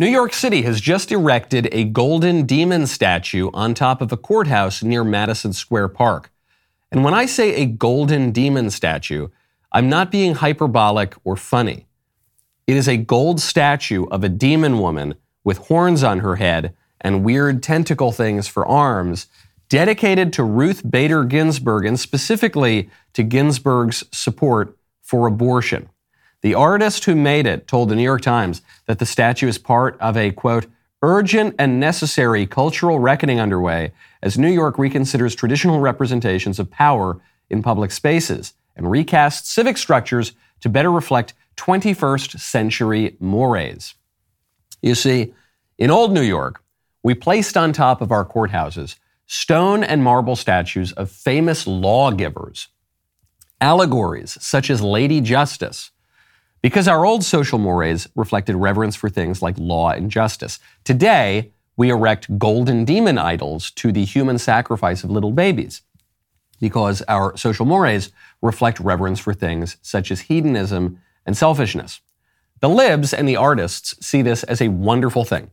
New York City has just erected a golden demon statue on top of a courthouse near Madison Square Park. And when I say a golden demon statue, I'm not being hyperbolic or funny. It is a gold statue of a demon woman with horns on her head and weird tentacle things for arms, dedicated to Ruth Bader Ginsburg and specifically to Ginsburg's support for abortion. The artist who made it told the New York Times that the statue is part of a, quote, urgent and necessary cultural reckoning underway as New York reconsiders traditional representations of power in public spaces and recasts civic structures to better reflect 21st century mores. You see, in old New York, we placed on top of our courthouses stone and marble statues of famous lawgivers, allegories such as Lady Justice, because our old social mores reflected reverence for things like law and justice. Today, we erect golden demon idols to the human sacrifice of little babies because our social mores reflect reverence for things such as hedonism and selfishness. The libs and the artists see this as a wonderful thing.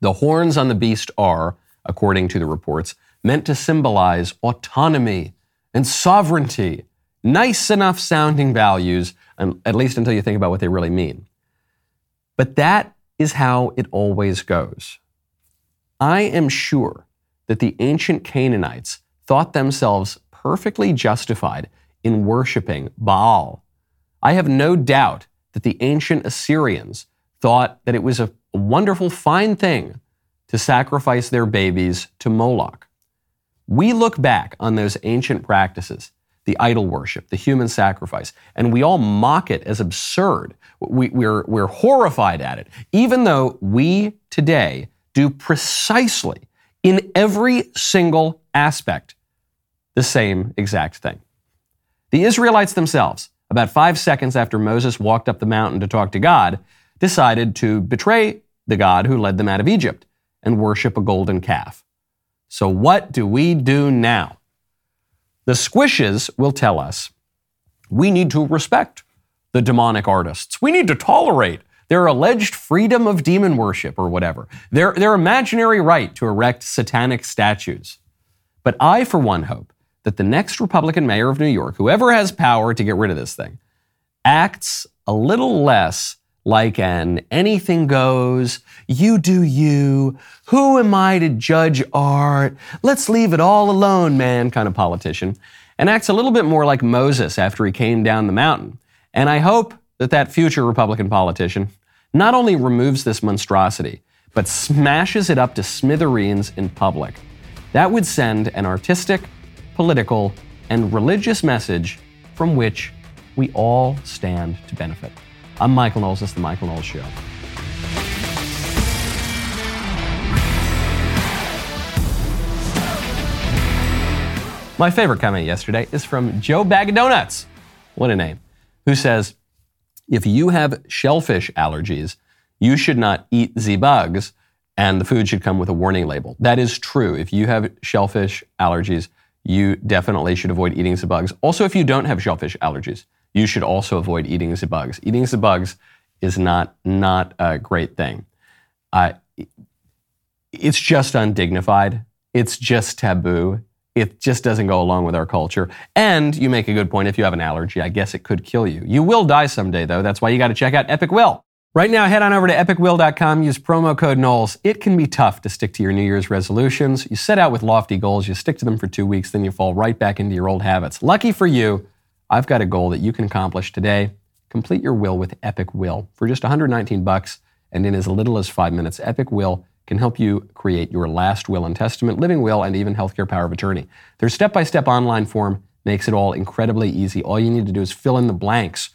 The horns on the beast are, according to the reports, meant to symbolize autonomy and sovereignty. Nice enough sounding values at least until you think about what they really mean. But that is how it always goes. I am sure that the ancient Canaanites thought themselves perfectly justified in worshiping Baal. I have no doubt that the ancient Assyrians thought that it was a wonderful, fine thing to sacrifice their babies to Moloch. We look back on those ancient practices the idol worship, the human sacrifice, and we all mock it as absurd. We, we're, we're horrified at it, even though we today do precisely in every single aspect the same exact thing. The Israelites themselves, about five seconds after Moses walked up the mountain to talk to God, decided to betray the God who led them out of Egypt and worship a golden calf. So, what do we do now? The squishes will tell us we need to respect the demonic artists. We need to tolerate their alleged freedom of demon worship or whatever, their, their imaginary right to erect satanic statues. But I, for one, hope that the next Republican mayor of New York, whoever has power to get rid of this thing, acts a little less like an anything goes, you do you, who am I to judge art, let's leave it all alone, man kind of politician, and acts a little bit more like Moses after he came down the mountain. And I hope that that future Republican politician not only removes this monstrosity, but smashes it up to smithereens in public. That would send an artistic, political, and religious message from which we all stand to benefit. I'm Michael Knowles. This is The Michael Knowles Show. My favorite comment yesterday is from Joe Bag of Donuts. What a name. Who says, if you have shellfish allergies, you should not eat the bugs and the food should come with a warning label. That is true. If you have shellfish allergies, you definitely should avoid eating the bugs. Also, if you don't have shellfish allergies, you should also avoid eating the bugs. Eating the bugs is not, not a great thing. Uh, it's just undignified. It's just taboo. It just doesn't go along with our culture. And you make a good point. If you have an allergy, I guess it could kill you. You will die someday, though. That's why you got to check out Epic Will. Right now, head on over to epicwill.com, use promo code Knowles. It can be tough to stick to your New Year's resolutions. You set out with lofty goals, you stick to them for two weeks, then you fall right back into your old habits. Lucky for you, I've got a goal that you can accomplish today. Complete your will with Epic Will. For just 119 bucks and in as little as 5 minutes, Epic Will can help you create your last will and testament, living will, and even healthcare power of attorney. Their step-by-step online form makes it all incredibly easy. All you need to do is fill in the blanks.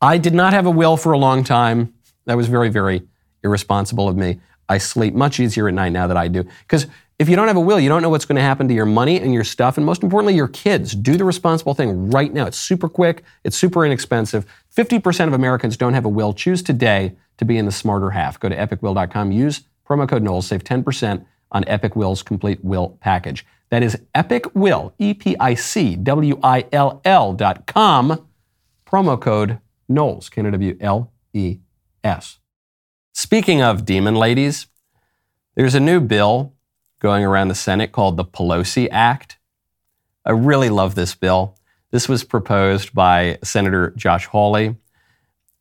I did not have a will for a long time. That was very, very irresponsible of me. I sleep much easier at night now that I do. Because if you don't have a will, you don't know what's going to happen to your money and your stuff, and most importantly, your kids. Do the responsible thing right now. It's super quick, it's super inexpensive. 50% of Americans don't have a will. Choose today to be in the smarter half. Go to epicwill.com, use promo code Knowles, save 10% on Epic Will's complete will package. That is Epic Will, E P I C W I L L dot com, promo code Knowles, K N O W L E S. Speaking of demon ladies, there's a new bill going around the Senate called the Pelosi Act. I really love this bill. This was proposed by Senator Josh Hawley.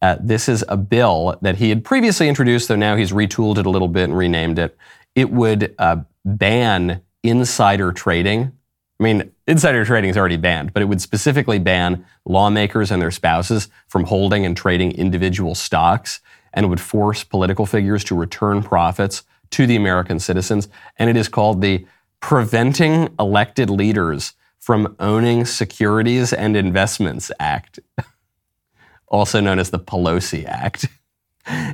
Uh, this is a bill that he had previously introduced, though now he's retooled it a little bit and renamed it. It would uh, ban insider trading. I mean, insider trading is already banned, but it would specifically ban lawmakers and their spouses from holding and trading individual stocks, and would force political figures to return profits to the American citizens. And it is called the Preventing Elected Leaders from Owning Securities and Investments Act, also known as the Pelosi Act.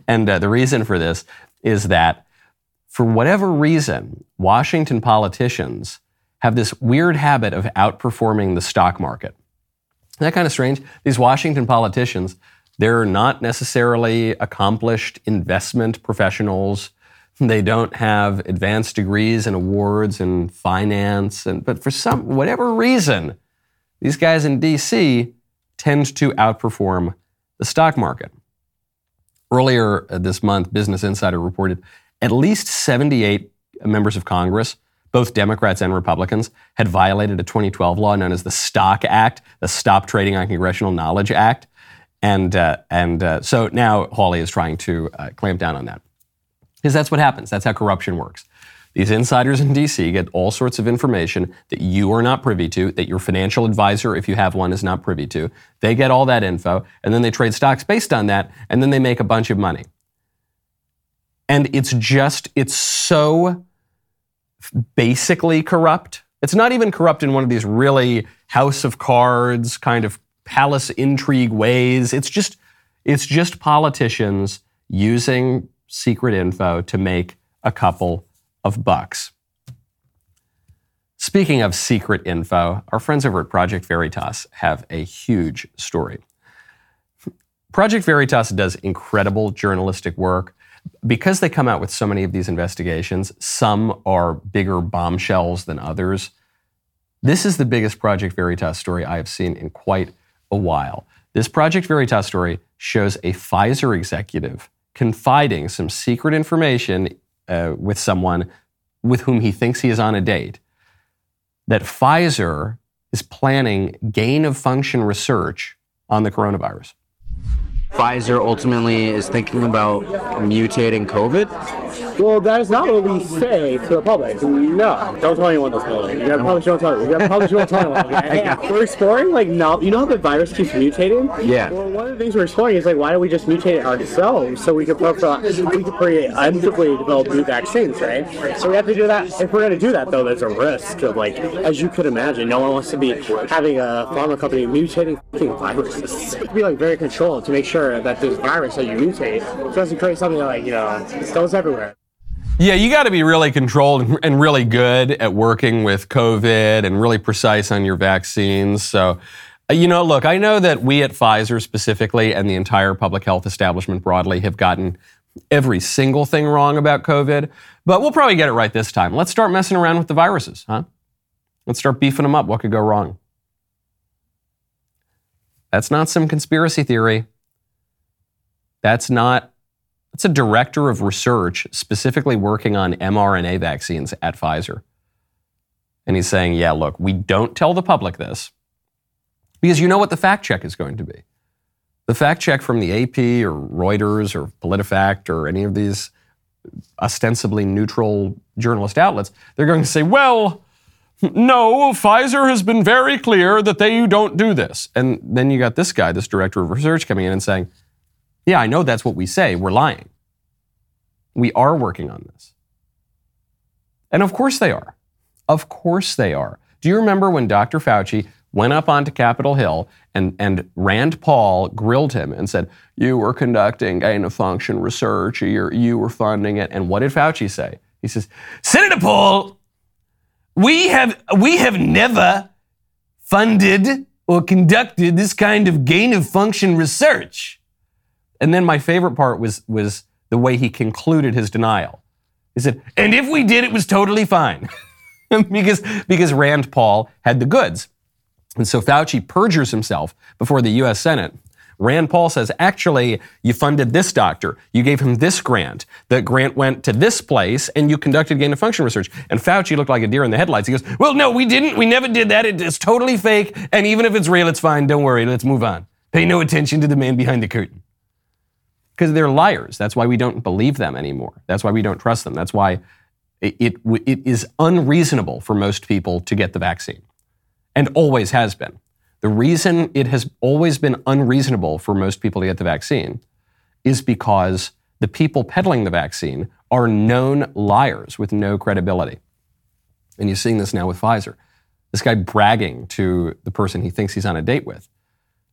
And uh, the reason for this is that for whatever reason, Washington politicians have this weird habit of outperforming the stock market. Isn't that kind of strange? These Washington politicians, they're not necessarily accomplished investment professionals. They don't have advanced degrees and awards and finance, and, but for some whatever reason, these guys in DC tend to outperform the stock market. Earlier this month, Business Insider reported at least 78 members of Congress, both Democrats and Republicans, had violated a 2012 law known as the Stock Act, the Stop Trading on Congressional Knowledge Act. And, uh, and uh, so now Hawley is trying to uh, clamp down on that. Because that's what happens. That's how corruption works. These insiders in DC get all sorts of information that you are not privy to, that your financial advisor, if you have one, is not privy to. They get all that info, and then they trade stocks based on that, and then they make a bunch of money. And it's just, it's so basically corrupt. It's not even corrupt in one of these really house of cards kind of palace intrigue ways. It's just, it's just politicians using secret info to make a couple of bucks. Speaking of secret info, our friends over at Project Veritas have a huge story. Project Veritas does incredible journalistic work. Because they come out with so many of these investigations, some are bigger bombshells than others. This is the biggest Project Veritas story I have seen in quite a while. This Project Veritas story shows a Pfizer executive confiding some secret information uh, with someone with whom he thinks he is on a date, that Pfizer is planning gain of function research on the coronavirus. Pfizer ultimately is thinking about mutating COVID? Well, that is not what we say to the public. No, don't tell anyone this. Building. You gotta probably don't tell. You gotta probably don't tell anyone. Okay? we're exploring like now. You know how the virus keeps mutating? Yeah. Well, one of the things we're exploring is like why don't we just mutate it ourselves so we could we could create develop new vaccines, right? So we have to do that. If we're gonna do that though, there's a risk of like, as you could imagine, no one wants to be having a pharma company mutating viruses. It be like very controlled to make sure that this virus that you mutate doesn't create something that like you know goes everywhere. Yeah, you got to be really controlled and really good at working with COVID and really precise on your vaccines. So, uh, you know, look, I know that we at Pfizer specifically and the entire public health establishment broadly have gotten every single thing wrong about COVID, but we'll probably get it right this time. Let's start messing around with the viruses, huh? Let's start beefing them up. What could go wrong? That's not some conspiracy theory. That's not that's a director of research specifically working on mRNA vaccines at Pfizer. And he's saying, yeah, look, we don't tell the public this because you know what the fact check is going to be. The fact check from the AP or Reuters or PolitiFact or any of these ostensibly neutral journalist outlets, they're going to say, well, no, Pfizer has been very clear that they don't do this. And then you got this guy, this director of research, coming in and saying, yeah, I know that's what we say. We're lying. We are working on this. And of course they are. Of course they are. Do you remember when Dr. Fauci went up onto Capitol Hill and, and Rand Paul grilled him and said, You were conducting gain of function research, you you were funding it. And what did Fauci say? He says, Senator Paul, we have, we have never funded or conducted this kind of gain of function research. And then my favorite part was, was the way he concluded his denial. He said, and if we did, it was totally fine. because, because Rand Paul had the goods. And so Fauci perjures himself before the US Senate Rand Paul says, actually, you funded this doctor, you gave him this grant. The grant went to this place, and you conducted gain of function research. And Fauci looked like a deer in the headlights. He goes, well, no, we didn't. We never did that. It is totally fake. And even if it's real, it's fine. Don't worry. Let's move on. Pay no attention to the man behind the curtain. Because they're liars. That's why we don't believe them anymore. That's why we don't trust them. That's why it, it, it is unreasonable for most people to get the vaccine, and always has been. The reason it has always been unreasonable for most people to get the vaccine is because the people peddling the vaccine are known liars with no credibility. And you're seeing this now with Pfizer. This guy bragging to the person he thinks he's on a date with.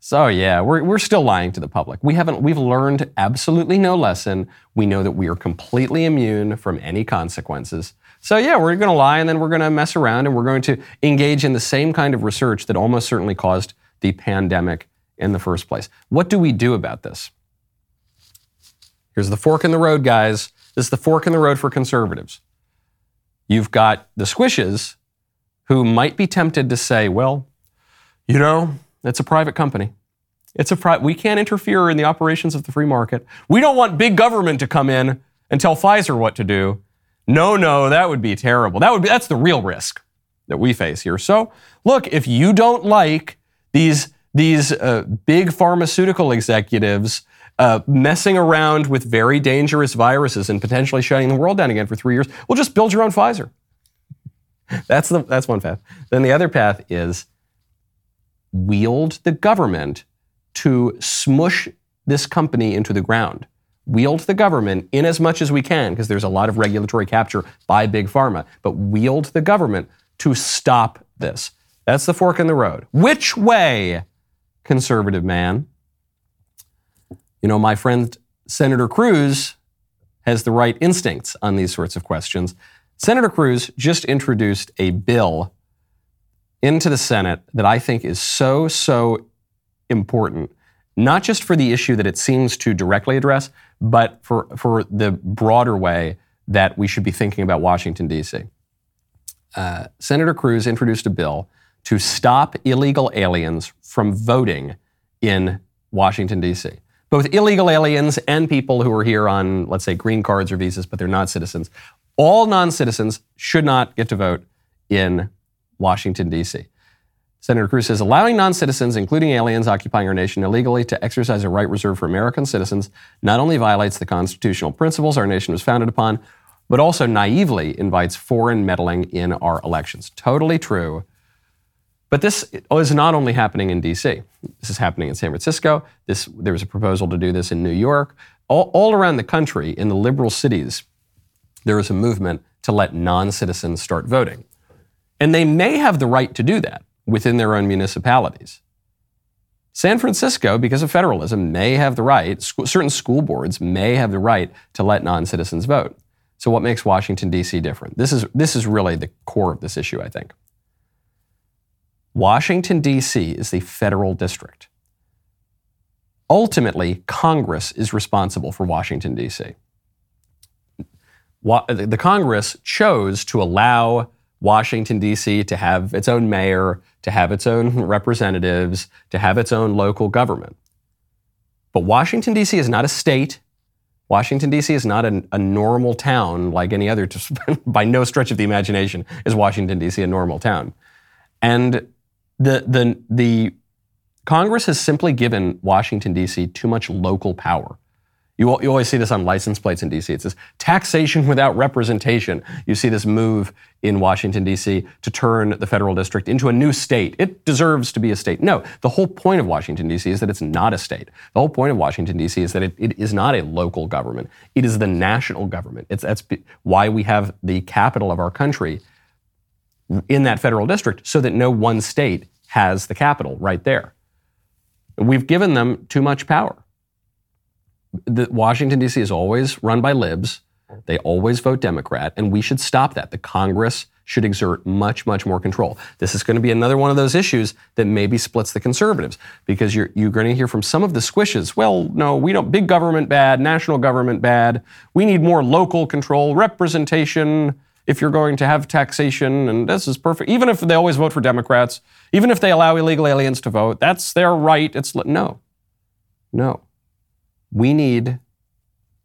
So yeah, we're, we're still lying to the public. We haven't we've learned absolutely no lesson. We know that we are completely immune from any consequences. So yeah, we're going to lie and then we're going to mess around and we're going to engage in the same kind of research that almost certainly caused the pandemic in the first place. What do we do about this? Here's the fork in the road, guys. This is the fork in the road for conservatives. You've got the squishes who might be tempted to say, well, you know, it's a private company. It's a pri- we can't interfere in the operations of the free market. We don't want big government to come in and tell Pfizer what to do. No, no, that would be terrible. That would be that's the real risk that we face here. So, look, if you don't like these these uh, big pharmaceutical executives uh, messing around with very dangerous viruses and potentially shutting the world down again for three years, well, just build your own Pfizer. that's the that's one path. Then the other path is wield the government to smush this company into the ground. Wield the government in as much as we can, because there's a lot of regulatory capture by big pharma, but wield the government to stop this. That's the fork in the road. Which way, conservative man? You know, my friend Senator Cruz has the right instincts on these sorts of questions. Senator Cruz just introduced a bill into the Senate that I think is so, so important, not just for the issue that it seems to directly address, but for, for the broader way that we should be thinking about Washington, D.C. Uh, Senator Cruz introduced a bill to stop illegal aliens from voting in Washington, D.C. Both illegal aliens and people who are here on, let's say, green cards or visas, but they're not citizens. All non citizens should not get to vote in Washington, D.C. Senator Cruz says allowing non citizens, including aliens occupying our nation illegally, to exercise a right reserved for American citizens not only violates the constitutional principles our nation was founded upon, but also naively invites foreign meddling in our elections. Totally true. But this is not only happening in D.C. This is happening in San Francisco. This, there was a proposal to do this in New York. All, all around the country, in the liberal cities, there is a movement to let non citizens start voting. And they may have the right to do that within their own municipalities. San Francisco, because of federalism, may have the right, certain school boards may have the right to let non citizens vote. So, what makes Washington, D.C. different? This is, this is really the core of this issue, I think. Washington, D.C. is the federal district. Ultimately, Congress is responsible for Washington, D.C. The Congress chose to allow Washington, D.C. to have its own mayor, to have its own representatives, to have its own local government. But Washington, D.C. is not a state. Washington, D.C. is not a, a normal town like any other. by no stretch of the imagination is Washington, D.C. a normal town. And the, the, the Congress has simply given Washington, D.C. too much local power. You, you always see this on license plates in DC. It says taxation without representation. You see this move in Washington, D.C. to turn the federal district into a new state. It deserves to be a state. No, the whole point of Washington, D.C. is that it's not a state. The whole point of Washington, D.C. is that it, it is not a local government. It is the national government. It's, that's why we have the capital of our country in that federal district so that no one state has the capital right there. We've given them too much power the Washington D.C. is always run by libs. They always vote Democrat, and we should stop that. The Congress should exert much, much more control. This is going to be another one of those issues that maybe splits the conservatives because you're, you're going to hear from some of the squishes. Well, no, we don't. Big government bad, national government bad. We need more local control, representation. If you're going to have taxation, and this is perfect. Even if they always vote for Democrats, even if they allow illegal aliens to vote, that's their right. It's no. No. We need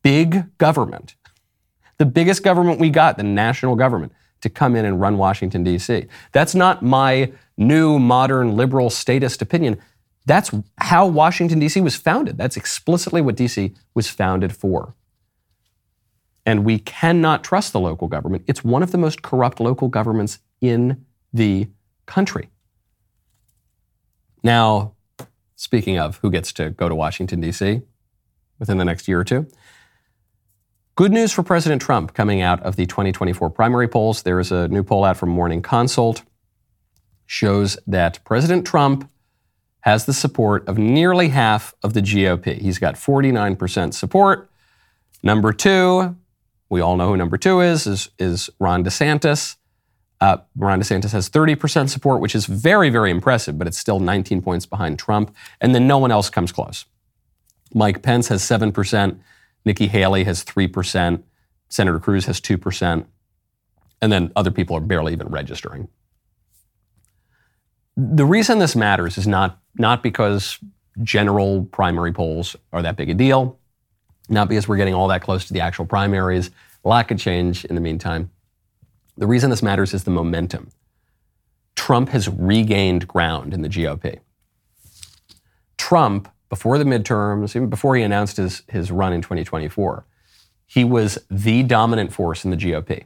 big government, the biggest government we got, the national government, to come in and run Washington, D.C. That's not my new, modern, liberal statist opinion. That's how Washington, D.C. was founded. That's explicitly what D.C. was founded for. And we cannot trust the local government. It's one of the most corrupt local governments in the country. Now, speaking of who gets to go to Washington, D.C. within the next year or two, good news for President Trump coming out of the 2024 primary polls. There is a new poll out from Morning Consult shows that President Trump has the support of nearly half of the GOP. He's got 49% support. Number two, we all know who number two is, is, is Ron DeSantis. Uh, Ron DeSantis has 30% support, which is very, very impressive, but it's still 19 points behind Trump. And then no one else comes close. Mike Pence has 7%. Nikki Haley has 3%. Senator Cruz has 2%. And then other people are barely even registering. The reason this matters is not, not because general primary polls are that big a deal, not because we're getting all that close to the actual primaries. A lot change in the meantime. The reason this matters is the momentum. Trump has regained ground in the GOP. Trump, before the midterms, even before he announced his, his run in 2024, he was the dominant force in the GOP.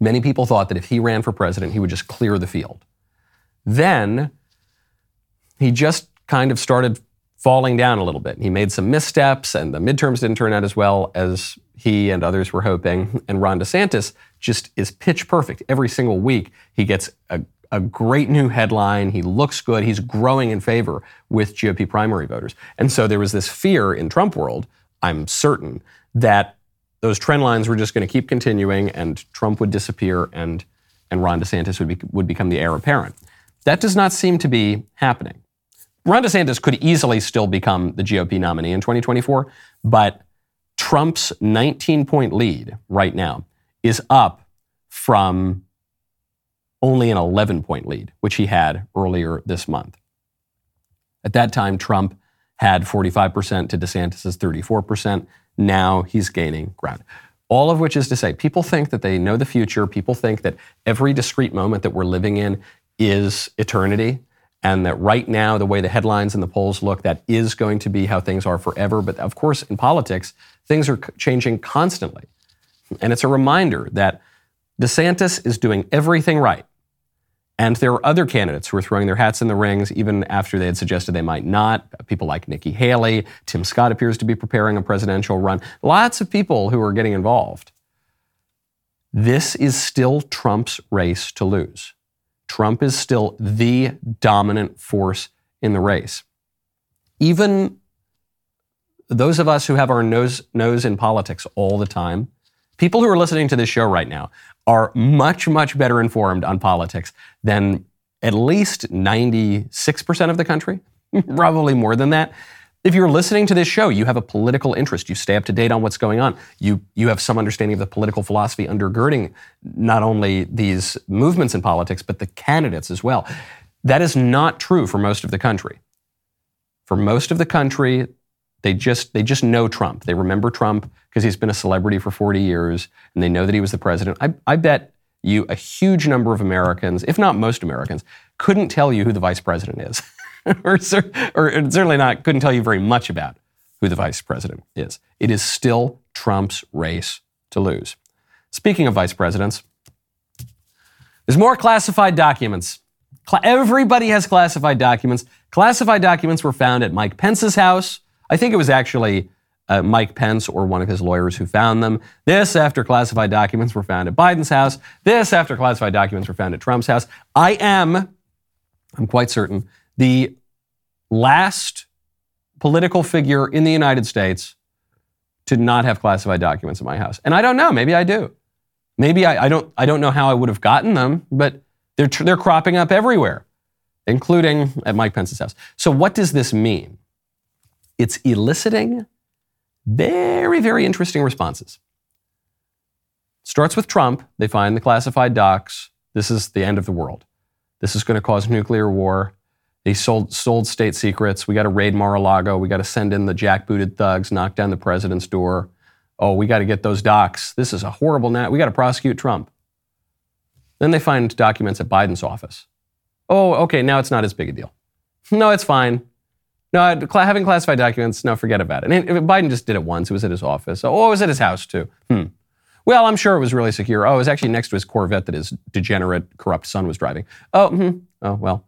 Many people thought that if he ran for president, he would just clear the field. Then he just kind of started falling down a little bit. He made some missteps, and the midterms didn't turn out as well as he and others were hoping. And Ron DeSantis just is pitch perfect. Every single week, he gets a, a great new headline. He looks good. He's growing in favor with GOP primary voters. And so there was this fear in Trump world, I'm certain, that those trend lines were just going to keep continuing and Trump would disappear and, and Ron DeSantis would, be, would become the heir apparent. That does not seem to be happening. Ron DeSantis could easily still become the GOP nominee in 2024, but Trump's 19 point lead right now is up from only an 11 point lead, which he had earlier this month. At that time, Trump had 45% to DeSantis' 34%. Now he's gaining ground. All of which is to say, people think that they know the future. People think that every discrete moment that we're living in is eternity. And that right now, the way the headlines and the polls look, that is going to be how things are forever. But of course, in politics, things are changing constantly. And it's a reminder that DeSantis is doing everything right. And there are other candidates who are throwing their hats in the rings even after they had suggested they might not. People like Nikki Haley, Tim Scott appears to be preparing a presidential run. Lots of people who are getting involved. This is still Trump's race to lose. Trump is still the dominant force in the race. Even those of us who have our nose, nose in politics all the time, people who are listening to this show right now are much, much better informed on politics than at least 96% of the country, probably more than that. If you're listening to this show, you have a political interest. You stay up to date on what's going on. You, you have some understanding of the political philosophy undergirding not only these movements in politics, but the candidates as well. That is not true for most of the country. For most of the country, they just, they just know Trump. They remember Trump because he's been a celebrity for 40 years and they know that he was the president. I, I bet you a huge number of Americans, if not most Americans, couldn't tell you who the vice president is. or, or certainly not, couldn't tell you very much about who the vice president is. It is still Trump's race to lose. Speaking of vice presidents, there's more classified documents. Everybody has classified documents. Classified documents were found at Mike Pence's house. I think it was actually uh, Mike Pence or one of his lawyers who found them. This after classified documents were found at Biden's house. This after classified documents were found at Trump's house. I am, I'm quite certain, the last political figure in the United States to not have classified documents in my house. And I don't know, maybe I do. Maybe I, I don't, I don't know how I would have gotten them, but they're, they're cropping up everywhere, including at Mike Pence's house. So, what does this mean? It's eliciting very, very interesting responses. Starts with Trump. They find the classified docs. This is the end of the world. This is going to cause nuclear war. They sold, sold state secrets. We got to raid Mar-a-Lago. We got to send in the jackbooted thugs, knock down the president's door. Oh, we got to get those docs. This is a horrible night. We got to prosecute Trump. Then they find documents at Biden's office. Oh, okay, now it's not as big a deal. No, it's fine. No, having classified documents, no, forget about it. And Biden just did it once. It was at his office. Oh, it was at his house too. Hmm. Well, I'm sure it was really secure. Oh, it was actually next to his Corvette that his degenerate, corrupt son was driving. Oh, hmm. oh, well.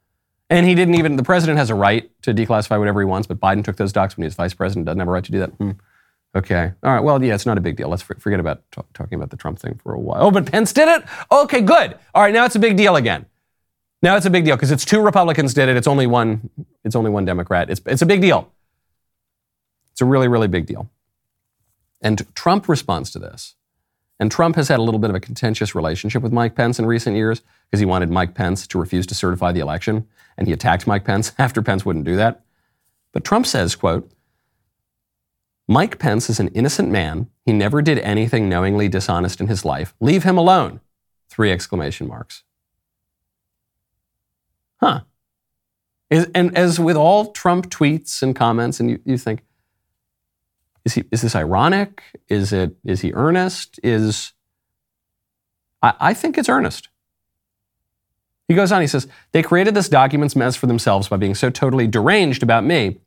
And he didn't even, the president has a right to declassify whatever he wants, but Biden took those docs when he was vice president, doesn't have a right to do that. Hmm. Okay. All right. Well, yeah, it's not a big deal. Let's forget about t- talking about the Trump thing for a while. Oh, but Pence did it? Okay, good. All right, now it's a big deal again. Now it's a big deal because it's two Republicans did it. It's only one. It's only one Democrat. It's it's a big deal. It's a really really big deal. And Trump responds to this. And Trump has had a little bit of a contentious relationship with Mike Pence in recent years because he wanted Mike Pence to refuse to certify the election, and he attacked Mike Pence after Pence wouldn't do that. But Trump says, quote, Mike Pence is an innocent man. He never did anything knowingly dishonest in his life. Leave him alone. Three exclamation marks huh. And as with all Trump tweets and comments, and you, you think, is, he, is this ironic? Is, it, is he earnest? Is, I, I think it's earnest. He goes on, he says, They created this documents mess for themselves by being so totally deranged about me,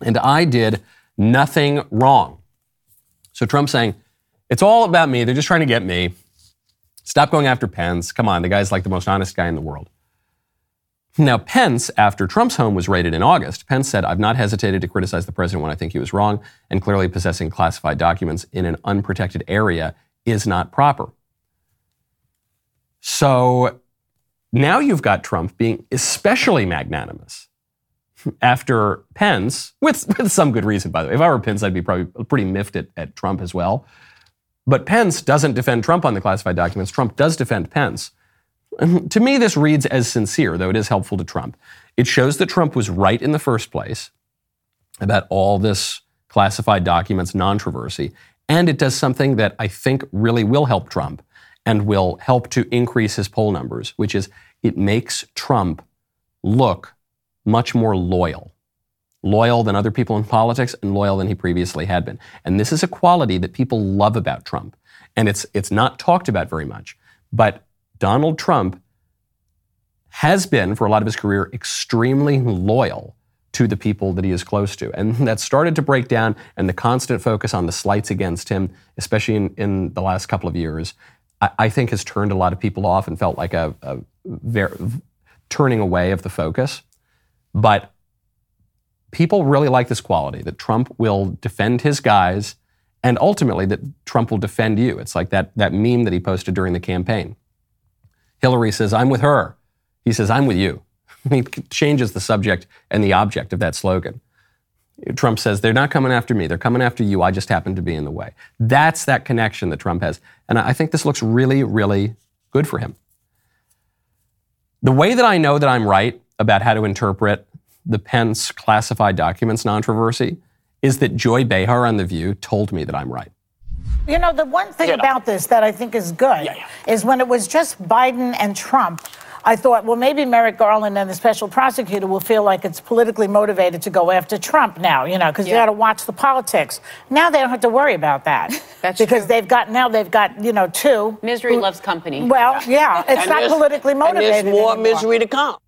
and I did nothing wrong. So Trump's saying, It's all about me. They're just trying to get me. Stop going after Pence. Come on, the guy's like the most honest guy in the world. Now, Pence, after Trump's home was raided in August, Pence said, I've not hesitated to criticize the president when I think he was wrong, and clearly possessing classified documents in an unprotected area is not proper. So now you've got Trump being especially magnanimous after Pence, with, with some good reason, by the way. If I were Pence, I'd be probably pretty miffed at, at Trump as well. But Pence doesn't defend Trump on the classified documents. Trump does defend Pence. To me, this reads as sincere, though it is helpful to Trump. It shows that Trump was right in the first place about all this classified documents controversy, and it does something that I think really will help Trump and will help to increase his poll numbers, which is it makes Trump look much more loyal. Loyal than other people in politics and loyal than he previously had been. And this is a quality that people love about Trump. And it's, it's not talked about very much. But Donald Trump has been, for a lot of his career, extremely loyal to the people that he is close to. And that started to break down, and the constant focus on the slights against him, especially in, in the last couple of years, I, I, think has turned a lot of people off and felt like a, a very, turning away of the focus. But people really like this quality that Trump will defend his guys and ultimately that Trump will defend you. It's like that, that meme that he posted during the campaign. Hillary says, I'm with her. He says, I'm with you. he changes the subject and the object of that slogan. Trump says, they're not coming after me. They're coming after you. I just happen to be in the way. That's that connection that Trump has. And I think this looks really, really good for him. The way that I know that I'm right about how to interpret the Pence classified documents controversy is that Joy Behar on The View told me that I'm right. You know, the one thing about this that I think is good yeah, yeah. is when it was just Biden and Trump. I thought, well, maybe Merrick Garland and the special prosecutor will feel like it's politically motivated to go after Trump now, you know, because yeah. you got to watch the politics. Now they don't have to worry about that. That's because true. they've got now they've got you know two. Misery who, loves company. Well, yeah, it's not politically motivated. And there's more anymore. misery to come.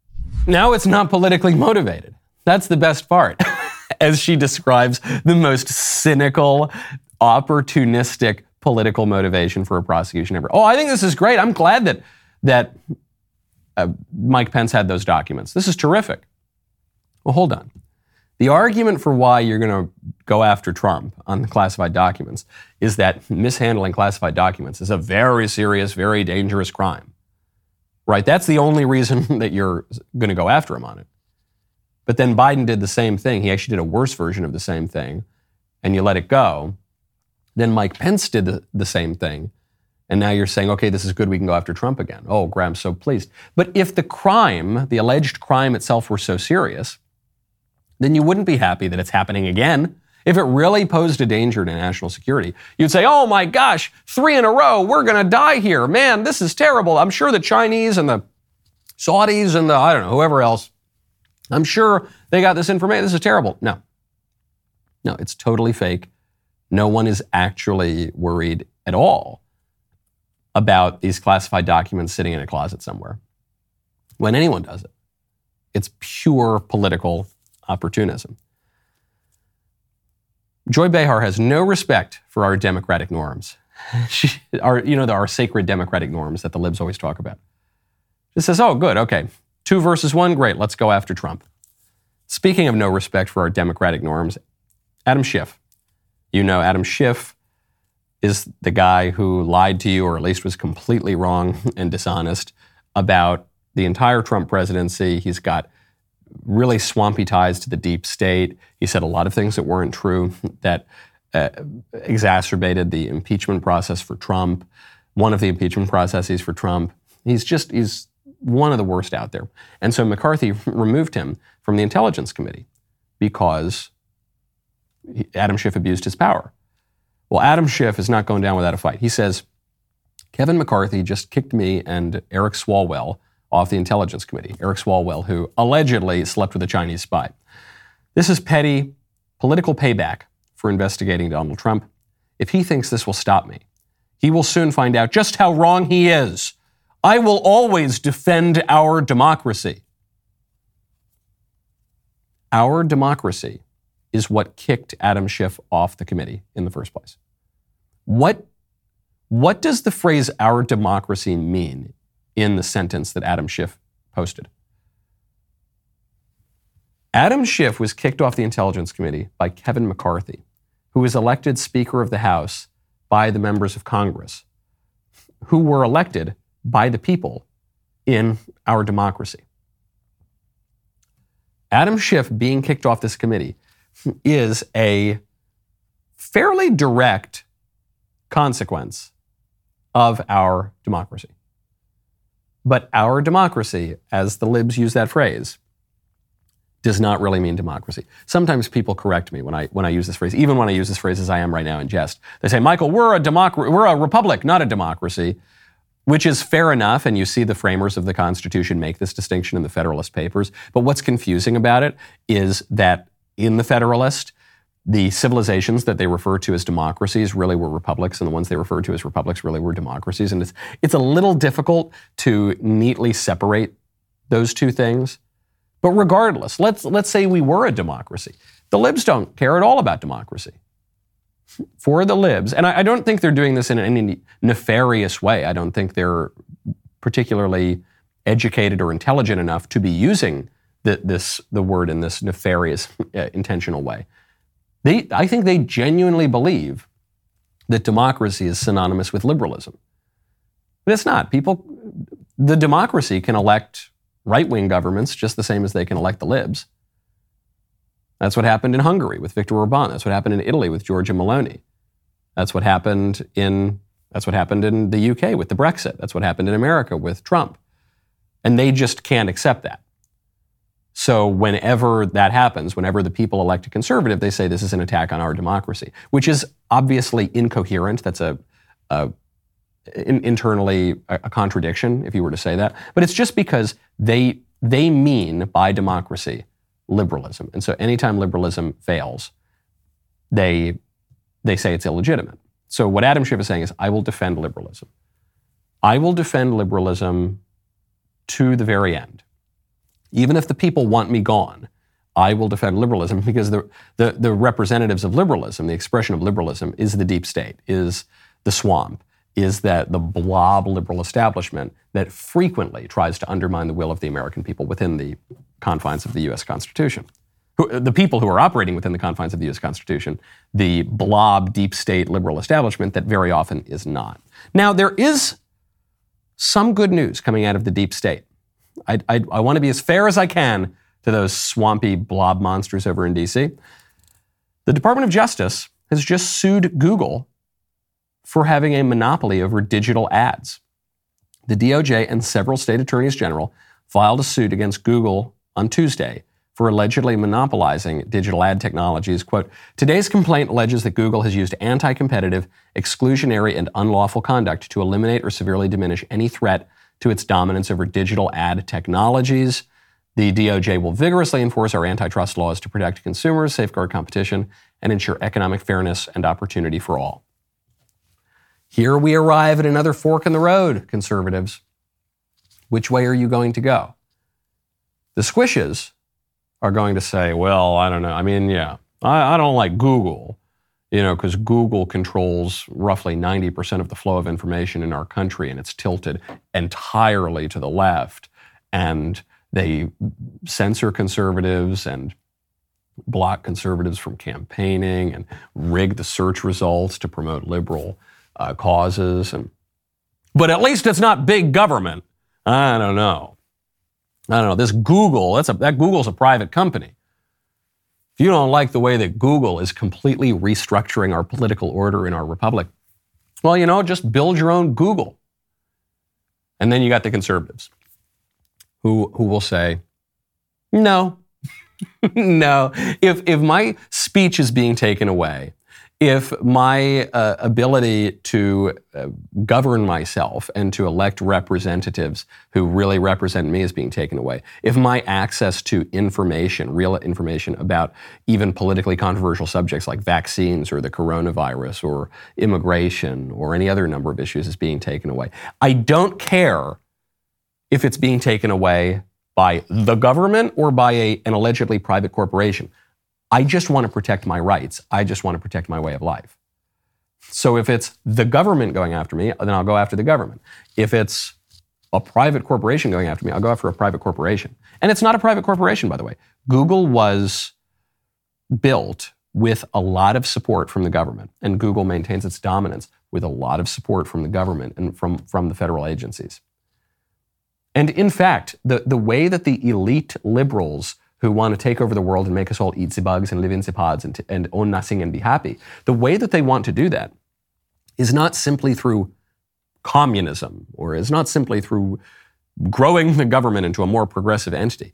Now it's not politically motivated. That's the best part. As she describes the most cynical, opportunistic political motivation for a prosecution ever. Oh, I think this is great. I'm glad that that uh, Mike Pence had those documents. This is terrific. Well, hold on. The argument for why you're going to go after Trump on the classified documents is that mishandling classified documents is a very serious, very dangerous crime. Right? That's the only reason that you're going to go after him on it. But then Biden did the same thing. He actually did a worse version of the same thing, and you let it go. Then Mike Pence did the, the same thing. And now you're saying, okay, this is good, we can go after Trump again. Oh, Graham's so pleased. But if the crime, the alleged crime itself, were so serious, then you wouldn't be happy that it's happening again. If it really posed a danger to national security, you'd say, oh my gosh, three in a row, we're going to die here. Man, this is terrible. I'm sure the Chinese and the Saudis and the, I don't know, whoever else I'm sure they got this information. This is terrible. No. No, it's totally fake. No one is actually worried at all about these classified documents sitting in a closet somewhere when anyone does it. It's pure political opportunism. Joy Behar has no respect for our democratic norms. she, our, you know, our sacred democratic norms that the libs always talk about. She says, oh, good, okay. Two versus one, great, let's go after Trump. Speaking of no respect for our democratic norms, Adam Schiff. You know, Adam Schiff is the guy who lied to you, or at least was completely wrong and dishonest about the entire Trump presidency. He's got really swampy ties to the deep state. He said a lot of things that weren't true that uh, exacerbated the impeachment process for Trump, one of the impeachment processes for Trump. He's just, he's one of the worst out there. And so McCarthy removed him from the Intelligence Committee because Adam Schiff abused his power. Well, Adam Schiff is not going down without a fight. He says, Kevin McCarthy just kicked me and Eric Swalwell off the Intelligence Committee. Eric Swalwell, who allegedly slept with a Chinese spy. This is petty political payback for investigating Donald Trump. If he thinks this will stop me, he will soon find out just how wrong he is. I will always defend our democracy. Our democracy is what kicked Adam Schiff off the committee in the first place. What, what does the phrase our democracy mean in the sentence that Adam Schiff posted? Adam Schiff was kicked off the Intelligence Committee by Kevin McCarthy, who was elected Speaker of the House by the members of Congress, who were elected by the people in our democracy. Adam Schiff being kicked off this committee is a fairly direct consequence of our democracy. But our democracy, as the libs use that phrase, does not really mean democracy. Sometimes people correct me when I when I use this phrase, even when I use this phrase as I am right now in jest. They say, "Michael, we're a democ- we're a republic, not a democracy." Which is fair enough, and you see the framers of the Constitution make this distinction in the Federalist Papers. But what's confusing about it is that in the Federalist, the civilizations that they refer to as democracies really were republics, and the ones they referred to as republics really were democracies. And it's, it's a little difficult to neatly separate those two things. But regardless, let's, let's say we were a democracy. The libs don't care at all about democracy. For the libs, and I, I don't think they're doing this in any nefarious way. I don't think they're particularly educated or intelligent enough to be using the, this, the word in this nefarious, uh, intentional way. They, I think they genuinely believe that democracy is synonymous with liberalism. But it's not. People, the democracy can elect right wing governments just the same as they can elect the libs. That's what happened in Hungary with Viktor Orban. That's what happened in Italy with Giorgia Meloni. That's what happened in that's what happened in the UK with the Brexit. That's what happened in America with Trump. And they just can't accept that. So whenever that happens, whenever the people elect a conservative, they say this is an attack on our democracy, which is obviously incoherent. That's a, a in, internally a, a contradiction, if you were to say that. But it's just because they they mean by democracy liberalism, and so anytime liberalism fails, they they say it's illegitimate. So what Adam Schiff is saying is, I will defend liberalism. I will defend liberalism to the very end. Even if the people want me gone, I will defend liberalism because the, the, the, representatives of liberalism, the expression of liberalism, is the deep state, is the swamp, is that the blob liberal establishment that frequently tries to undermine the will of the American people within the confines of the U.S. Constitution. the people who are operating within the confines of the U.S. Constitution, the blob deep state liberal establishment that very often is not. Now, there is some good news coming out of the deep state. I, I, I want to be as fair as I can to those swampy blob monsters over in DC. The Department of Justice has just sued Google for having a monopoly over digital ads. The DOJ and several state attorneys general filed a suit against Google on Tuesday for allegedly monopolizing digital ad technologies. Quote, today's complaint alleges that Google has used anti competitive, exclusionary, and unlawful conduct to eliminate or severely diminish any threat to its dominance over digital ad technologies. The DOJ will vigorously enforce our antitrust laws to protect consumers, safeguard competition, and ensure economic fairness and opportunity for all. Here we arrive at another fork in the road, conservatives. Which way are you going to go? The squishes are going to say, well, I don't know. I mean, yeah, I, I don't like Google, you know, because Google controls roughly 90% of the flow of information in our country and it's tilted entirely to the left. And they censor conservatives and block conservatives from campaigning and rig the search results to promote liberal uh, causes. And, but at least it's not big government. I don't know. I don't know. This Google, that's a, that Google's a private company. You don't like the way that Google is completely restructuring our political order in our republic, well, you know, just build your own Google. And then you got the conservatives who, who will say, no, no. If, if my speech is being taken away, if my uh, ability to uh, govern myself and to elect representatives who really represent me is being taken away, if my access to information, real information about even politically controversial subjects like vaccines or the coronavirus or immigration or any other number of issues is being taken away, I don't care if it's being taken away by the government or by a, an allegedly private corporation. I just want to protect my rights. I just want to protect my way of life. So if it's the government going after me, then I'll go after the government. If it's a private corporation going after me, I'll go after a private corporation. And it's not a private corporation, by the way. Google was built with a lot of support from the government, and Google maintains its dominance with a lot of support from the government and from, from the federal agencies. And in fact, the, the way that the elite liberals who want to take over the world and make us all eat the bugs and live in the pods and, and own nothing and be happy. The way that they want to do that is not simply through communism or is not simply through growing the government into a more progressive entity.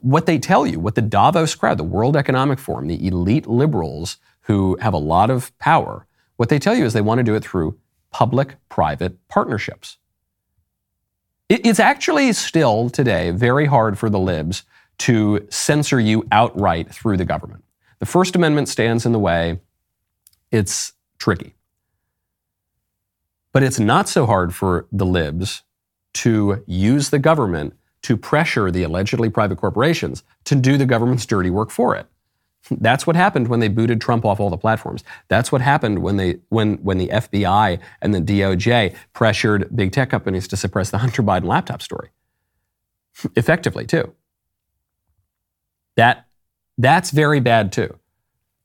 What they tell you, what the Davos crowd, the World Economic Forum, the elite liberals who have a lot of power, what they tell you is they want to do it through public private partnerships. It's actually still today very hard for the libs to censor you outright through the government. The First Amendment stands in the way. It's tricky. But it's not so hard for the libs to use the government to pressure the allegedly private corporations to do the government's dirty work for it. That's what happened when they booted Trump off all the platforms. That's what happened when they when when the FBI and the DOJ pressured big tech companies to suppress the Hunter Biden laptop story. Effectively, too. That that's very bad too.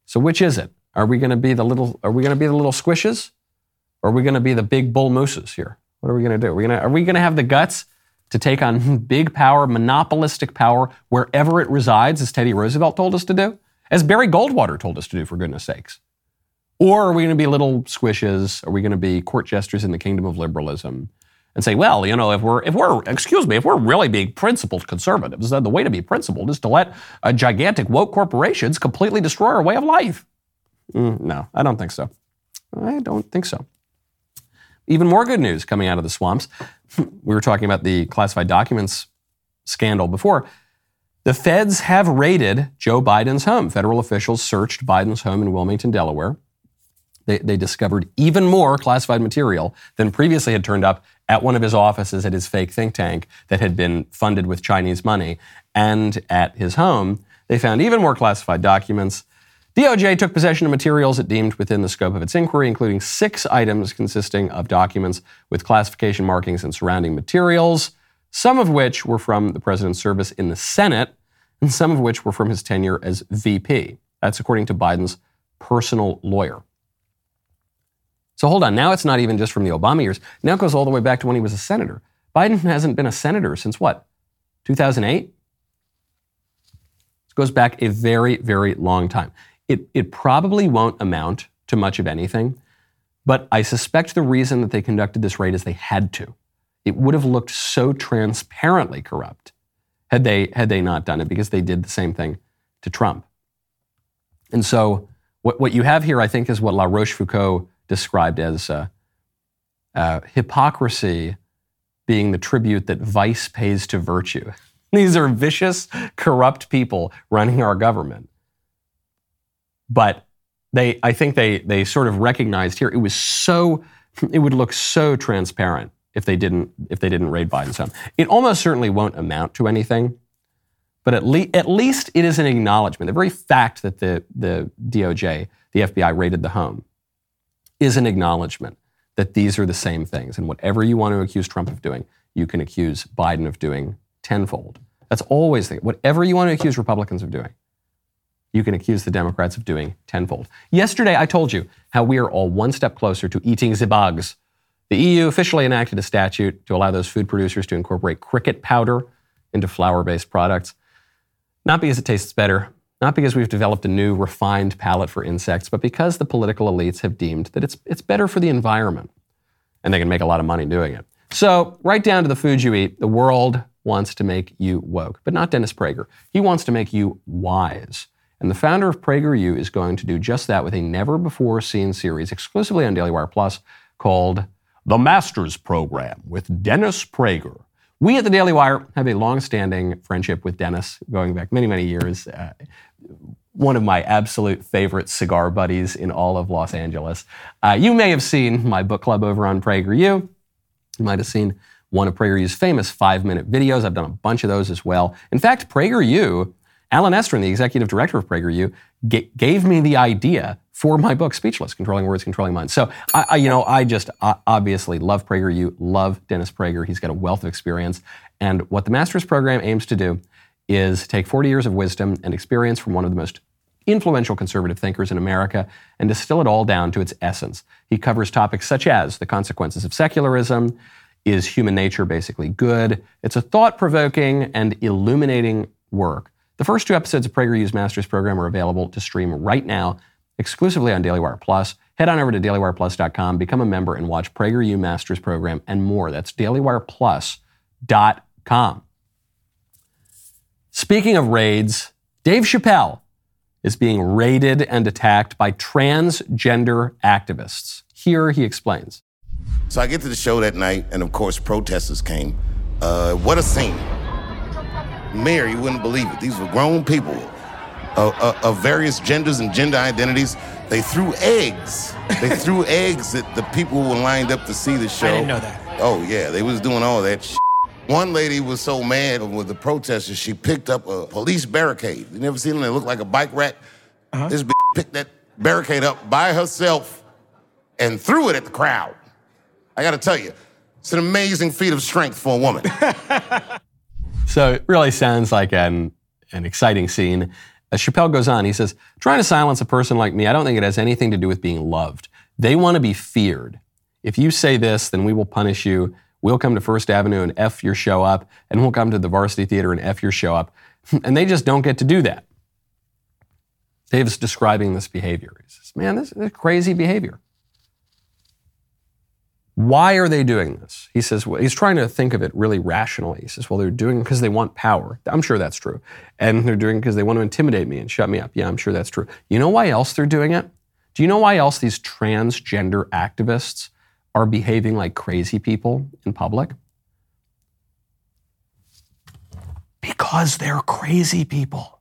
So which is it? Are we going to be the little are we going to be the little squishes or are we going to be the big bull mooses here? What are we going to do? Are we going to are we going to have the guts to take on big power, monopolistic power wherever it resides as Teddy Roosevelt told us to do? As Barry Goldwater told us to do for goodness sakes. Or are we going to be little squishes? Are we going to be court jesters in the kingdom of liberalism? And say, well, you know, if we're if we're excuse me, if we're really being principled conservatives, then the way to be principled is to let uh, gigantic woke corporations completely destroy our way of life. Mm, no, I don't think so. I don't think so. Even more good news coming out of the swamps. we were talking about the classified documents scandal before. The feds have raided Joe Biden's home. Federal officials searched Biden's home in Wilmington, Delaware. They, they discovered even more classified material than previously had turned up at one of his offices at his fake think tank that had been funded with Chinese money and at his home. They found even more classified documents. DOJ took possession of materials it deemed within the scope of its inquiry, including six items consisting of documents with classification markings and surrounding materials, some of which were from the president's service in the Senate, and some of which were from his tenure as VP. That's according to Biden's personal lawyer. So hold on. Now it's not even just from the Obama years. Now it goes all the way back to when he was a senator. Biden hasn't been a senator since what? 2008? It goes back a very, very long time. It, it probably won't amount to much of anything, but I suspect the reason that they conducted this raid is they had to. It would have looked so transparently corrupt had they, had they not done it because they did the same thing to Trump. And so what, what you have here, I think, is what La Rochefoucauld described as uh, uh, hypocrisy being the tribute that vice pays to virtue. These are vicious, corrupt people running our government. But they, I think they, they sort of recognized here it was so, it would look so transparent if they didn't, if they didn't raid Biden's home. It almost certainly won't amount to anything, but at, le- at least it is an acknowledgement. The very fact that the, the DOJ, the FBI raided the home is an acknowledgement that these are the same things. And whatever you want to accuse Trump of doing, you can accuse Biden of doing tenfold. That's always the whatever you want to accuse Republicans of doing, you can accuse the Democrats of doing tenfold. Yesterday, I told you how we are all one step closer to eating the bugs. The EU officially enacted a statute to allow those food producers to incorporate cricket powder into flour based products. Not because it tastes better, not because we've developed a new refined palate for insects, but because the political elites have deemed that it's, it's better for the environment. And they can make a lot of money doing it. So, right down to the food you eat, the world wants to make you woke, but not Dennis Prager. He wants to make you wise. And the founder of PragerU is going to do just that with a never before seen series exclusively on Daily Wire Plus called The Masters Program with Dennis Prager. We at the Daily Wire have a long standing friendship with Dennis going back many, many years. Uh, one of my absolute favorite cigar buddies in all of Los Angeles. Uh, you may have seen my book club over on PragerU. You might have seen one of PragerU's famous five minute videos. I've done a bunch of those as well. In fact, PragerU, Allen Estrin, the executive director of PragerU, g- gave me the idea for my book, Speechless, Controlling Words, Controlling Minds. So, I, I, you know, I just obviously love PragerU, love Dennis Prager. He's got a wealth of experience. And what the Master's Program aims to do is take 40 years of wisdom and experience from one of the most influential conservative thinkers in America and distill it all down to its essence. He covers topics such as the consequences of secularism, is human nature basically good? It's a thought provoking and illuminating work. The first two episodes of PragerU's Masters program are available to stream right now exclusively on Daily Wire Plus. Head on over to dailywireplus.com, become a member, and watch PragerU Masters program and more. That's dailywireplus.com. Speaking of raids, Dave Chappelle is being raided and attacked by transgender activists. Here he explains. So I get to the show that night, and of course, protesters came. Uh, what a scene. Mayor, you wouldn't believe it. These were grown people of, of, of various genders and gender identities. They threw eggs. They threw eggs at the people who were lined up to see the show. I didn't know that. Oh, yeah, they was doing all that shit. One lady was so mad with the protesters, she picked up a police barricade. You never seen them? They look like a bike rack. Uh-huh. This bitch picked that barricade up by herself and threw it at the crowd. I got to tell you, it's an amazing feat of strength for a woman. so it really sounds like an, an exciting scene. As Chappelle goes on, he says, Trying to silence a person like me, I don't think it has anything to do with being loved. They want to be feared. If you say this, then we will punish you. We'll come to First Avenue and F your show up, and we'll come to the Varsity Theater and F your show up. And they just don't get to do that. Dave's describing this behavior. He says, Man, this is crazy behavior. Why are they doing this? He says, well, he's trying to think of it really rationally. He says, well, they're doing it because they want power. I'm sure that's true. And they're doing it because they want to intimidate me and shut me up. Yeah, I'm sure that's true. You know why else they're doing it? Do you know why else these transgender activists are behaving like crazy people in public? Because they're crazy people.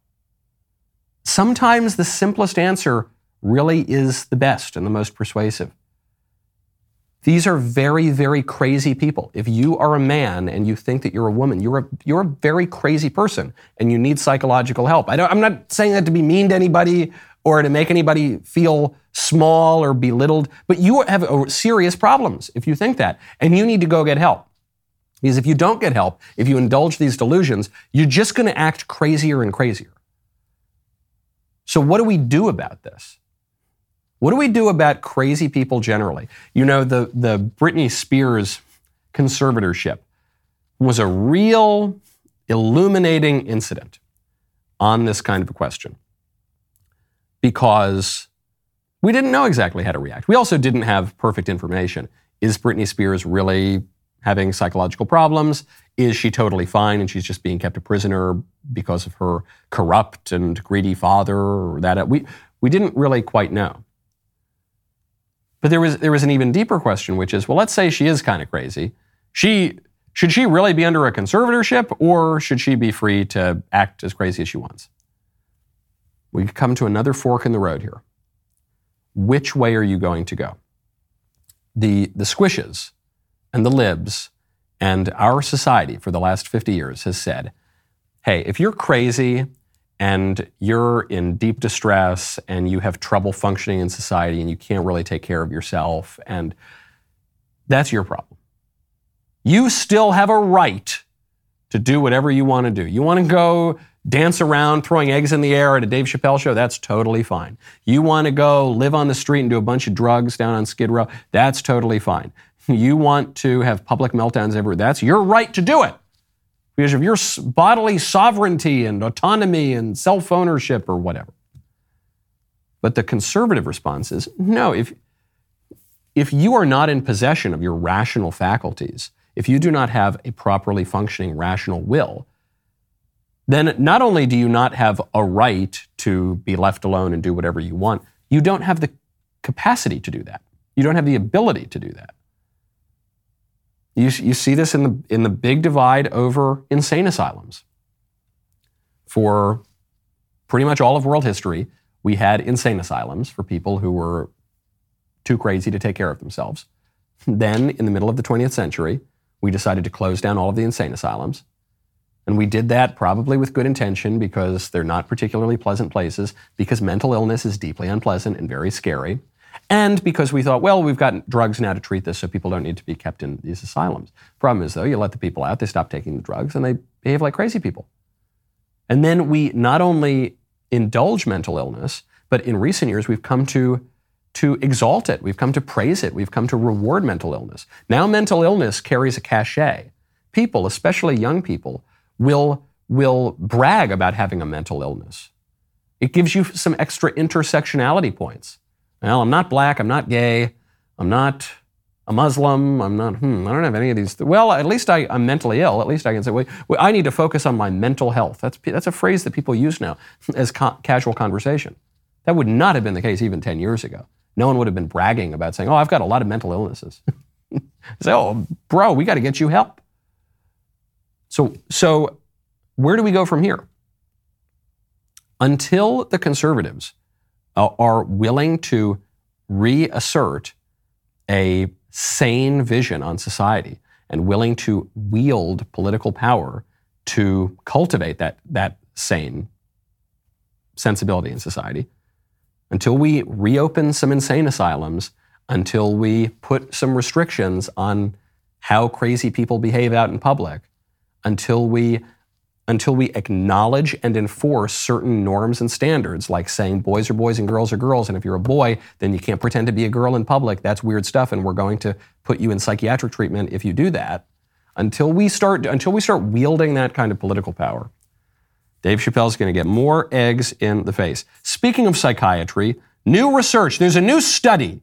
Sometimes the simplest answer really is the best and the most persuasive. These are very, very crazy people. If you are a man and you think that you're a woman, you're a, you're a very crazy person and you need psychological help. I am not saying that to be mean to anybody or to make anybody feel small or belittled, but you have serious problems if you think that. And you need to go get help. Because if you don't get help, if you indulge these delusions, you're just going to act crazier and crazier. So, what do we do about this? What do we do about crazy people generally? You know, the, the Britney Spears conservatorship was a real illuminating incident on this kind of a question because we didn't know exactly how to react. We also didn't have perfect information. Is Britney Spears really having psychological problems? Is she totally fine and she's just being kept a prisoner because of her corrupt and greedy father or that? We, we didn't really quite know. But there was there was an even deeper question, which is, well, let's say she is kind of crazy. She Should she really be under a conservatorship or should she be free to act as crazy as she wants? We come to another fork in the road here. Which way are you going to go? The, the squishes and the libs and our society for the last 50 years has said, hey, if you're crazy and you're in deep distress and you have trouble functioning in society and you can't really take care of yourself, and that's your problem. You still have a right to do whatever you want to do. You want to go dance around throwing eggs in the air at a Dave Chappelle show, that's totally fine. You want to go live on the street and do a bunch of drugs down on Skid Row, that's totally fine. You want to have public meltdowns everywhere, that's your right to do it because of your bodily sovereignty and autonomy and self ownership or whatever. But the conservative response is no, if, if you are not in possession of your rational faculties, if you do not have a properly functioning rational will, then not only do you not have a right to be left alone and do whatever you want, you don't have the capacity to do that. You don't have the ability to do that. You, you see this in the, in the big divide over insane asylums. For pretty much all of world history, we had insane asylums for people who were too crazy to take care of themselves. Then, in the middle of the 20th century, we decided to close down all of the insane asylums. And we did that probably with good intention because they're not particularly pleasant places, because mental illness is deeply unpleasant and very scary and because we thought, well, we've got drugs now to treat this, so people don't need to be kept in these asylums. Problem is, though, you let the people out, they stop taking the drugs, and they behave like crazy people. And then we not only indulge mental illness, but in recent years, we've come to, to exalt it. We've come to praise it. We've come to reward mental illness. Now, mental illness carries a cachet. People, especially young people, will, will brag about having a mental illness. It gives you some extra intersectionality points. Well, I'm not black, I'm not gay, I'm not a Muslim, I'm not, hmm, I don't have any of these. Well, at least I, am mentally ill. At least I can say, well, I need to focus on my mental health. That's, that's a phrase that people use now as ca- casual conversation. That would not have been the case even 10 years ago. No one would have been bragging about saying, oh, I've got a lot of mental illnesses. say, oh, bro, we got to get you help. So, so where do we go from here? Until the conservatives uh, are willing to reassert a sane vision on society and willing to wield political power to cultivate that, that sane sensibility in society, until we reopen some insane asylums, until we put some restrictions on how crazy people behave out in public, until we until we acknowledge and enforce certain norms and standards, like saying boys are boys and girls are girls, and if you're a boy, then you can't pretend to be a girl in public. That's weird stuff, and we're going to put you in psychiatric treatment if you do that. Until we start, until we start wielding that kind of political power, Dave Chappelle's going to get more eggs in the face. Speaking of psychiatry, new research. There's a new study.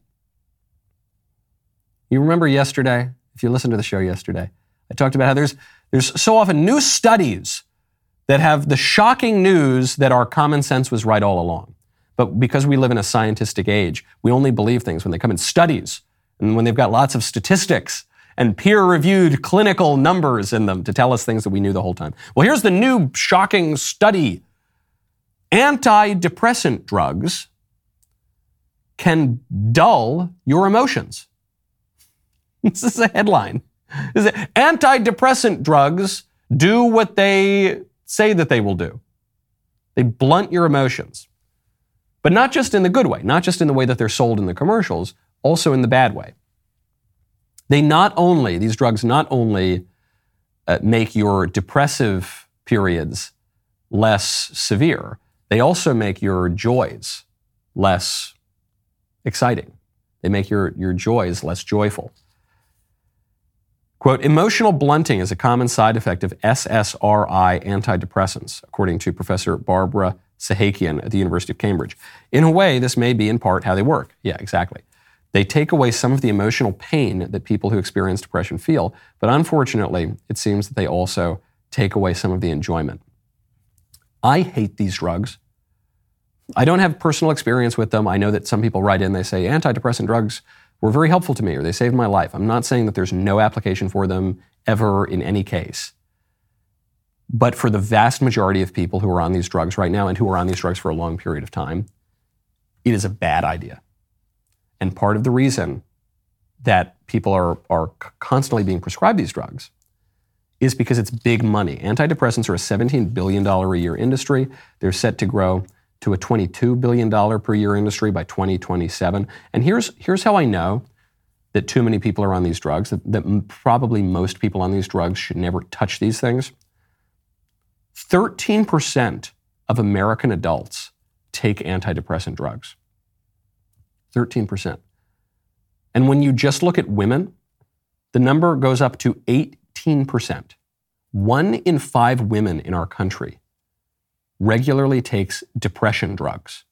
You remember yesterday, if you listened to the show yesterday, I talked about how there's there's so often new studies that have the shocking news that our common sense was right all along. But because we live in a scientific age, we only believe things when they come in studies and when they've got lots of statistics and peer reviewed clinical numbers in them to tell us things that we knew the whole time. Well, here's the new shocking study antidepressant drugs can dull your emotions. this is a headline. Antidepressant drugs do what they say that they will do. They blunt your emotions. But not just in the good way, not just in the way that they're sold in the commercials, also in the bad way. They not only, these drugs not only uh, make your depressive periods less severe, they also make your joys less exciting. They make your, your joys less joyful. Quote, emotional blunting is a common side effect of SSRI antidepressants, according to Professor Barbara Sahakian at the University of Cambridge. In a way, this may be in part how they work. Yeah, exactly. They take away some of the emotional pain that people who experience depression feel, but unfortunately, it seems that they also take away some of the enjoyment. I hate these drugs. I don't have personal experience with them. I know that some people write in, they say antidepressant drugs were very helpful to me or they saved my life. I'm not saying that there's no application for them ever in any case. But for the vast majority of people who are on these drugs right now and who are on these drugs for a long period of time, it is a bad idea. And part of the reason that people are, are constantly being prescribed these drugs is because it's big money. Antidepressants are a $17 billion a year industry. They're set to grow to a $22 billion per year industry by 2027. And here's, here's how I know that too many people are on these drugs, that, that probably most people on these drugs should never touch these things. 13% of American adults take antidepressant drugs. 13%. And when you just look at women, the number goes up to 18%. One in five women in our country regularly takes depression drugs.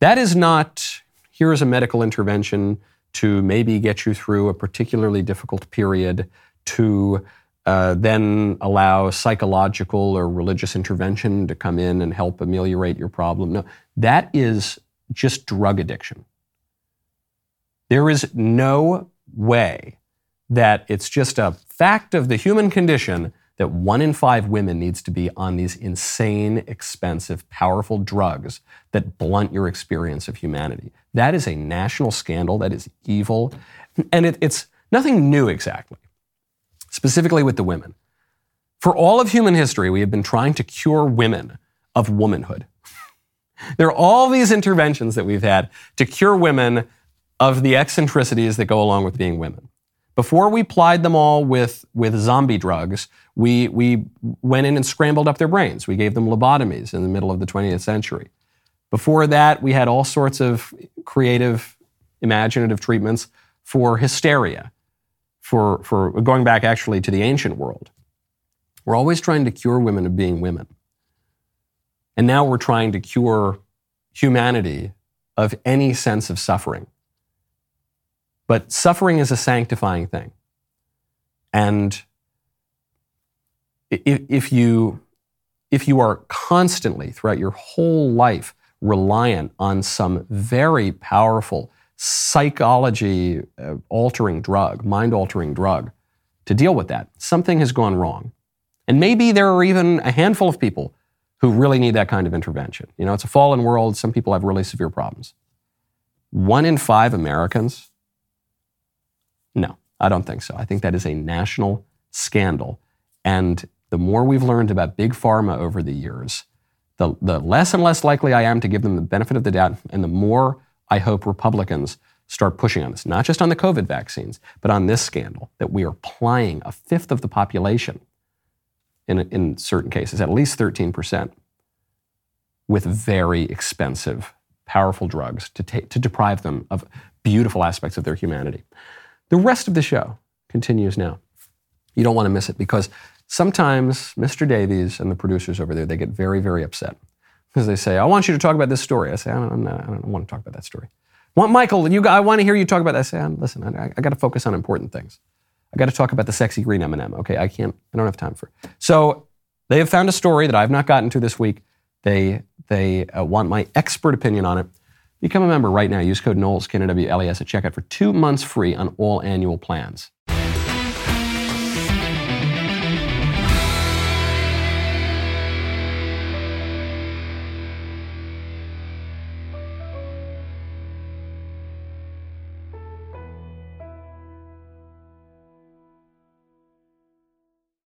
That is not, here is a medical intervention to maybe get you through a particularly difficult period, to uh, then allow psychological or religious intervention to come in and help ameliorate your problem. No, that is just drug addiction. There is no way that it's just a fact of the human condition that one in five women needs to be on these insane, expensive, powerful drugs that blunt your experience of humanity. That is a national scandal. That is evil. And it, it's nothing new exactly, specifically with the women. For all of human history, we have been trying to cure women of womanhood. there are all these interventions that we've had to cure women of the eccentricities that go along with being women. Before we plied them all with, with zombie drugs, we, we went in and scrambled up their brains. We gave them lobotomies in the middle of the 20th century. Before that, we had all sorts of creative, imaginative treatments for hysteria, for, for going back actually to the ancient world. We're always trying to cure women of being women. And now we're trying to cure humanity of any sense of suffering. But suffering is a sanctifying thing. And if you, if you are constantly, throughout your whole life, reliant on some very powerful psychology uh, altering drug, mind altering drug, to deal with that, something has gone wrong. And maybe there are even a handful of people who really need that kind of intervention. You know, it's a fallen world. Some people have really severe problems. One in five Americans no, I don't think so. I think that is a national scandal. And the more we've learned about big pharma over the years, the, the less and less likely I am to give them the benefit of the doubt, and the more I hope Republicans start pushing on this, not just on the COVID vaccines, but on this scandal that we are plying a fifth of the population in, in certain cases, at least 13%, with very expensive, powerful drugs to, ta- to deprive them of beautiful aspects of their humanity. The rest of the show continues now. You don't want to miss it because sometimes Mr. Davies and the producers over there, they get very, very upset because they say, I want you to talk about this story. I say, I don't, I don't want to talk about that story. Want Michael, you, I want to hear you talk about that. I say, listen, I, I got to focus on important things. I got to talk about the sexy green M&M. Okay, I can't, I don't have time for it. So they have found a story that I've not gotten to this week. They, they uh, want my expert opinion on it. Become a member right now. Use code Knowles, K-N-O-W-L-E-S at checkout for two months free on all annual plans.